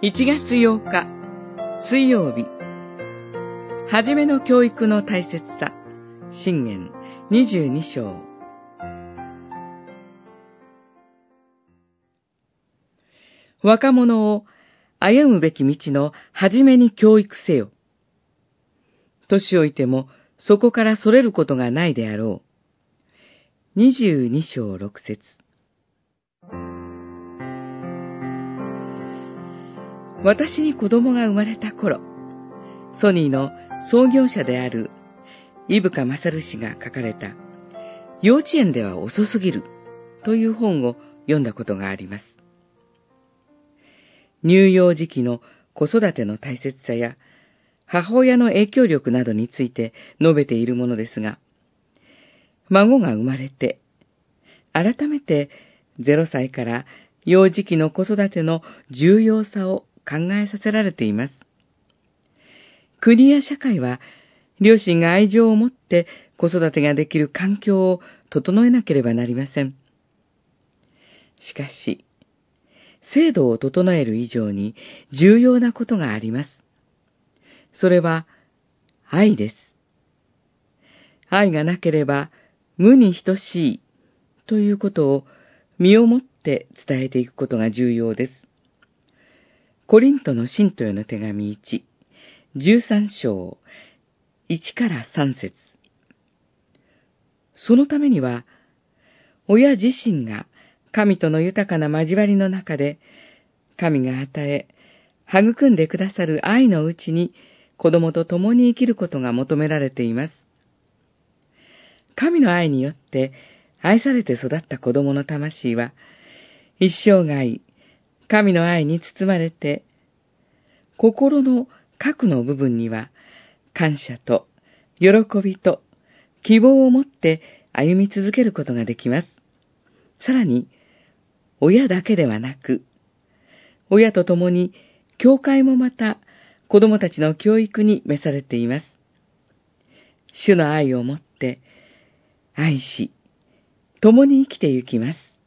1月8日水曜日はじめの教育の大切さ信玄22章若者を歩むべき道の初めに教育せよ。年老いてもそこから逸れることがないであろう。22章6節私に子供が生まれた頃、ソニーの創業者である伊深勝氏が書かれた幼稚園では遅すぎるという本を読んだことがあります。乳幼児期の子育ての大切さや母親の影響力などについて述べているものですが、孫が生まれて、改めて0歳から幼児期の子育ての重要さを考えさせられています。国や社会は、両親が愛情を持って子育てができる環境を整えなければなりません。しかし、制度を整える以上に重要なことがあります。それは、愛です。愛がなければ無に等しいということを身をもって伝えていくことが重要です。コリントの信徒への手紙1、13章、1から3節そのためには、親自身が神との豊かな交わりの中で、神が与え、育んでくださる愛のうちに子供と共に生きることが求められています。神の愛によって愛されて育った子供の魂は、一生涯神の愛に包まれて、心の核の部分には感謝と喜びと希望を持って歩み続けることができます。さらに、親だけではなく、親と共に教会もまた子供たちの教育に召されています。主の愛を持って愛し、共に生きてゆきます。